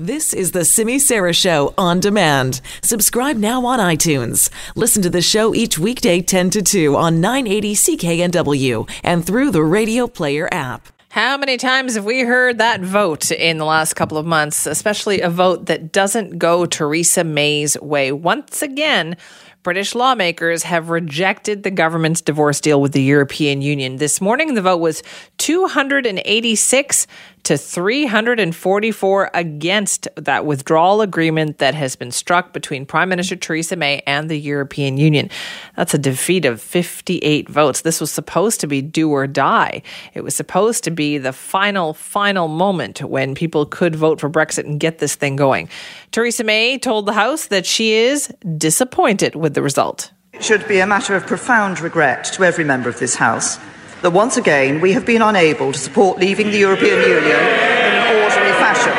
This is the Simi Sara Show on demand. Subscribe now on iTunes. Listen to the show each weekday 10 to 2 on 980 CKNW and through the Radio Player app. How many times have we heard that vote in the last couple of months, especially a vote that doesn't go Theresa May's way? Once again, British lawmakers have rejected the government's divorce deal with the European Union. This morning, the vote was 286 to 344 against that withdrawal agreement that has been struck between Prime Minister Theresa May and the European Union. That's a defeat of 58 votes. This was supposed to be do or die. It was supposed to be the final, final moment when people could vote for Brexit and get this thing going. Theresa May told the House that she is disappointed with the result. It should be a matter of profound regret to every member of this House that once again we have been unable to support leaving the European Union in an orderly fashion.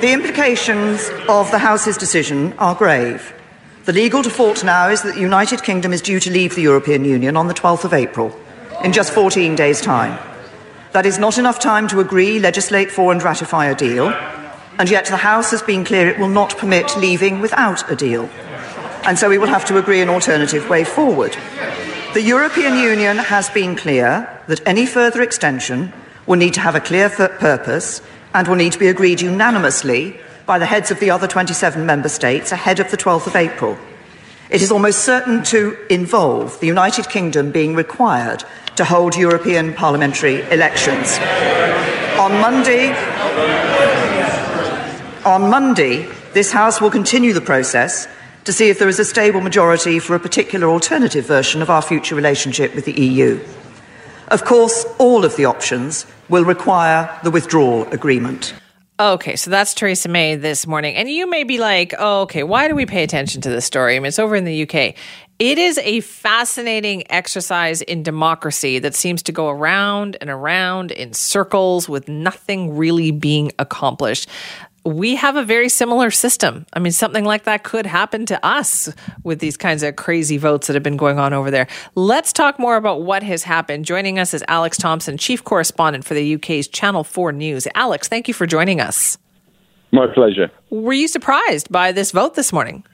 The implications of the House's decision are grave. The legal default now is that the United Kingdom is due to leave the European Union on the 12th of April, in just 14 days' time. That is not enough time to agree, legislate for, and ratify a deal, and yet the House has been clear it will not permit leaving without a deal. And so we will have to agree an alternative way forward. The European Union has been clear that any further extension will need to have a clear purpose and will need to be agreed unanimously by the heads of the other 27 member states ahead of the 12th of April. It is almost certain to involve the United Kingdom being required to hold European parliamentary elections. On Monday, on Monday, this House will continue the process to see if there is a stable majority for a particular alternative version of our future relationship with the EU. Of course, all of the options will require the withdrawal agreement. Okay, so that's Theresa May this morning. And you may be like, oh, okay, why do we pay attention to this story? I mean, it's over in the UK. It is a fascinating exercise in democracy that seems to go around and around in circles with nothing really being accomplished we have a very similar system. I mean, something like that could happen to us with these kinds of crazy votes that have been going on over there. Let's talk more about what has happened. Joining us is Alex Thomson, chief correspondent for the UK's Channel 4 News. Alex, thank you for joining us. My pleasure. Were you surprised by this vote this morning?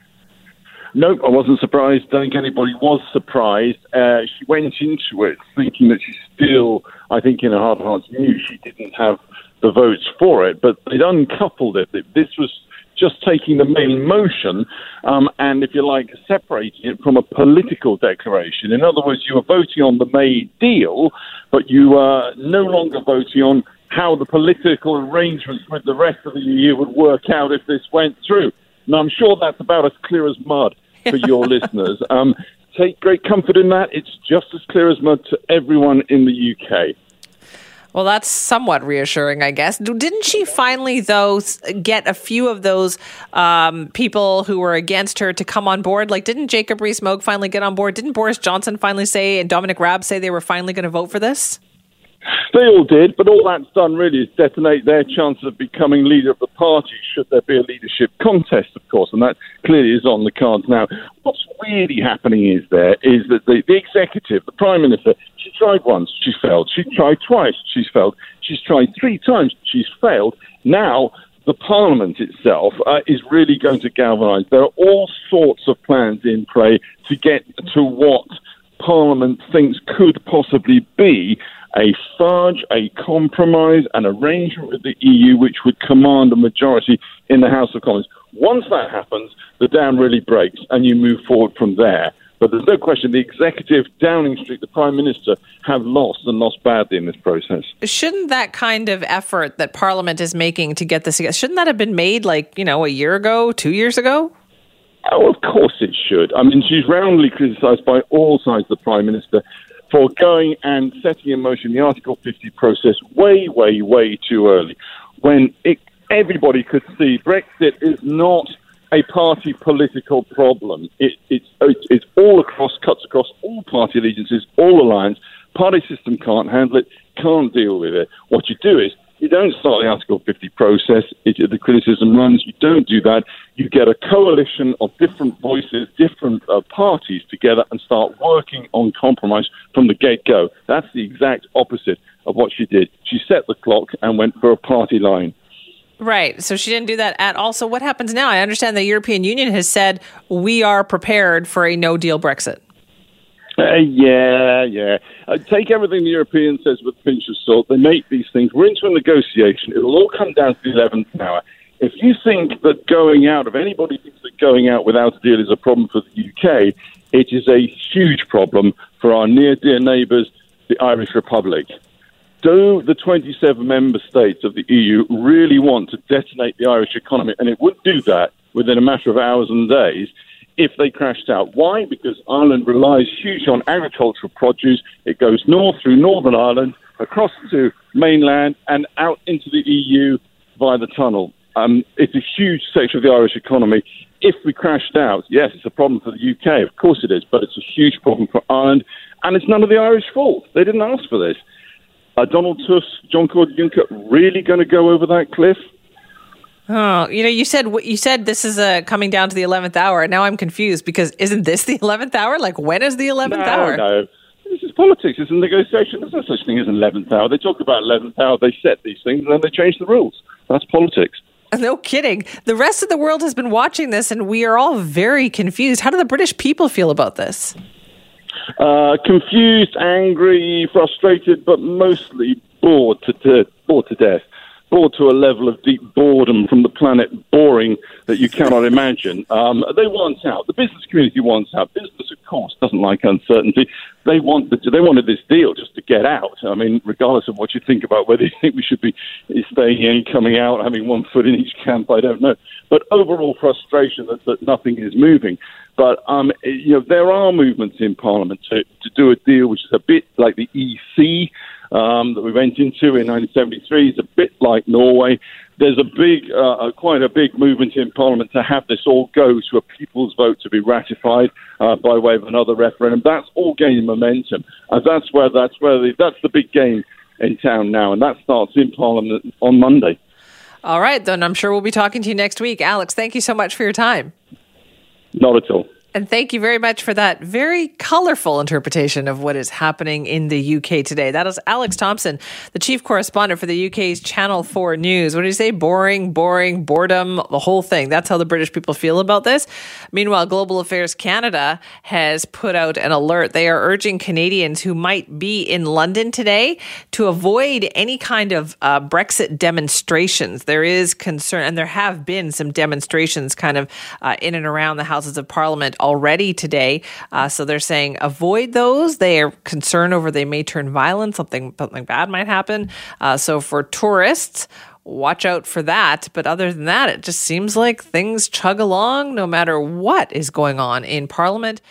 No, I wasn't surprised. I don't think anybody was surprised. Uh, she went into it thinking that she still, I think, in her heart of hearts, knew she didn't have the votes for it, but they'd uncoupled it. This was just taking the main motion um, and, if you like, separating it from a political declaration. In other words, you were voting on the May deal, but you are no longer voting on how the political arrangements with the rest of the EU would work out if this went through. And I'm sure that's about as clear as mud for your listeners. Um, take great comfort in that. It's just as clear as mud to everyone in the UK. Well, that's somewhat reassuring, I guess. Didn't she finally, though, get a few of those um, people who were against her to come on board? Like, didn't Jacob Rees-Mogg finally get on board? Didn't Boris Johnson finally say and Dominic Raab say they were finally going to vote for this? They all did, but all that's done really is detonate their chances of becoming leader of the party should there be a leadership contest, of course, and that clearly is on the cards now. What's really happening is there is that the, the executive, the prime minister, she tried once, she failed. She tried twice, she's failed. She's tried three times, she's failed. Now the parliament itself uh, is really going to galvanise. There are all sorts of plans in play to get to what Parliament thinks could possibly be a fudge, a compromise, an arrangement with the EU which would command a majority in the House of Commons. Once that happens, the dam really breaks and you move forward from there. But there's no question the executive, Downing Street, the Prime Minister have lost and lost badly in this process. Shouldn't that kind of effort that Parliament is making to get this, shouldn't that have been made like, you know, a year ago, two years ago? Oh, of course it should. I mean, she's roundly criticised by all sides of the Prime Minister for going and setting in motion the Article 50 process way, way, way too early, when it, everybody could see Brexit is not a party political problem. It, it's, it's all across, cuts across all party allegiances, all alliance. Party system can't handle it, can't deal with it. What you do is you don't start the Article 50 process. It, the criticism runs. You don't do that. You get a coalition of different voices, different uh, parties together and start working on compromise from the get go. That's the exact opposite of what she did. She set the clock and went for a party line. Right. So she didn't do that at all. So what happens now? I understand the European Union has said we are prepared for a no deal Brexit. Uh, yeah, yeah. Uh, take everything the European says with a pinch of salt. They make these things. We're into a negotiation. It'll all come down to the 11th hour. If you think that going out, if anybody thinks that going out without a deal is a problem for the UK, it is a huge problem for our near dear neighbours, the Irish Republic. Do the 27 member states of the EU really want to detonate the Irish economy? And it would do that within a matter of hours and days if they crashed out. Why? Because Ireland relies hugely on agricultural produce. It goes north through Northern Ireland, across to mainland, and out into the EU via the tunnel. Um, it's a huge sector of the Irish economy. If we crashed out, yes, it's a problem for the UK, of course it is, but it's a huge problem for Ireland, and it's none of the Irish fault. They didn't ask for this. Uh, Donald Tusk, John Claude Juncker, really going to go over that cliff? Oh, you know, you said you said this is uh, coming down to the eleventh hour, and now I'm confused because isn't this the eleventh hour? Like, when is the eleventh no, hour? No, this is politics. It's a negotiation. There's no such thing as an eleventh hour. They talk about eleventh hour. They set these things, and then they change the rules. That's politics. No kidding. The rest of the world has been watching this, and we are all very confused. How do the British people feel about this? Uh, confused, angry, frustrated, but mostly bored to, to bored to death bored to a level of deep boredom from the planet boring that you cannot imagine. Um, they want out. The business community wants out. Business, of course, doesn't like uncertainty. They want the, they wanted this deal just to get out. I mean, regardless of what you think about whether you think we should be staying in, coming out, having one foot in each camp, I don't know. But overall frustration that, that nothing is moving. But um, you know, there are movements in Parliament to, to do a deal which is a bit like the EC um, that we went into in 1973 is a bit like Norway. There's a big, uh, quite a big movement in Parliament to have this all go to a people's vote to be ratified uh, by way of another referendum. That's all gaining momentum, and that's where that's where the, that's the big game in town now, and that starts in Parliament on Monday. All right, then I'm sure we'll be talking to you next week, Alex. Thank you so much for your time. Not at all. And thank you very much for that very colorful interpretation of what is happening in the UK today. That is Alex Thomson, the chief correspondent for the UK's Channel 4 News. What did you say? Boring, boring, boredom, the whole thing. That's how the British people feel about this. Meanwhile, Global Affairs Canada has put out an alert. They are urging Canadians who might be in London today to avoid any kind of uh, Brexit demonstrations. There is concern, and there have been some demonstrations kind of uh, in and around the Houses of Parliament already today. Uh, so they're saying avoid those. They are concerned over they may turn violent, something something bad might happen. Uh, so for tourists, watch out for that. But other than that, it just seems like things chug along no matter what is going on in Parliament.